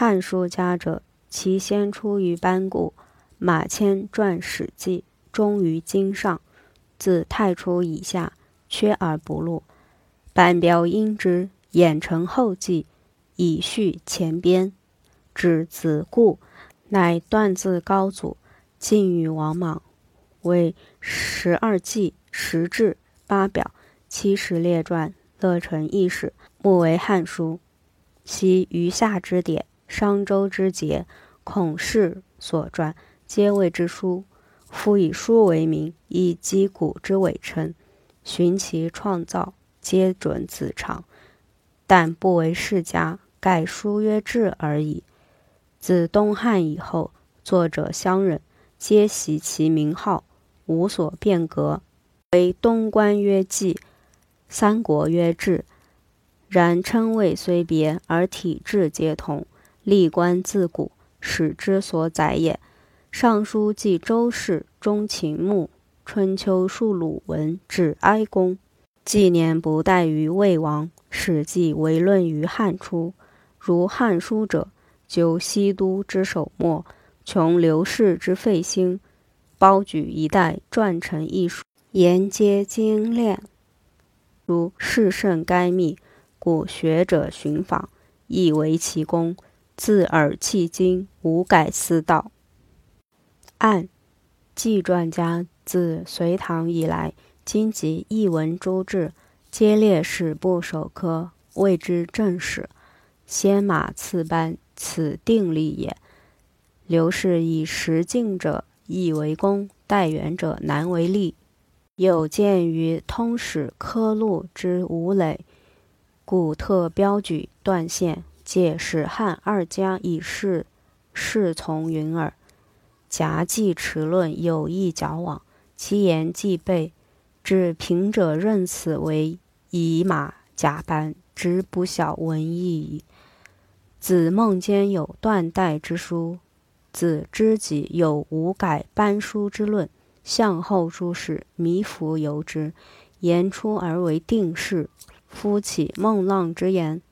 汉书家者，其先出于班固，马迁撰《史记》，终于经上，自太初以下，缺而不露。班彪因之，衍成后记，以续前编。指子固，乃断字高祖，晋与王莽，为十二纪、十志、八表、七十列传，乐成一史，目为汉书。其余下之典。商周之节，孔氏所传，皆谓之书。夫以书为名，以击古之伪称，寻其创造，皆准子长。但不为世家，盖书曰志而已。自东汉以后，作者乡人，皆袭其名号，无所变革。为东关曰纪，三国曰志。然称谓虽别，而体制皆同。历官自古，史之所载也。《尚书》记周氏、中秦穆，《春秋》述鲁文、指哀公，纪年不待于魏王，《史记》为论于汉初。如《汉书》者，究西都之首末，穷刘氏之废兴，包举一代，撰成一书，言皆精炼，如世圣该密，故学者寻访，亦为其功。自耳迄今，无改思道。按纪传家自隋唐以来，今集译文诸志，皆列史部首科，谓之正史。先马次班，此定例也。刘氏以实敬者易为功，代元者难为利。有见于通史科录之吴磊，故特标举断线。借史汉二家以示侍从云耳。夹记持论有意矫枉，其言既备，至平者认此为以马甲班，直不晓文义矣。子孟间有断代之书，子知己有无改班书之论，向后诸史迷服由之，言出而为定式。夫起孟浪之言。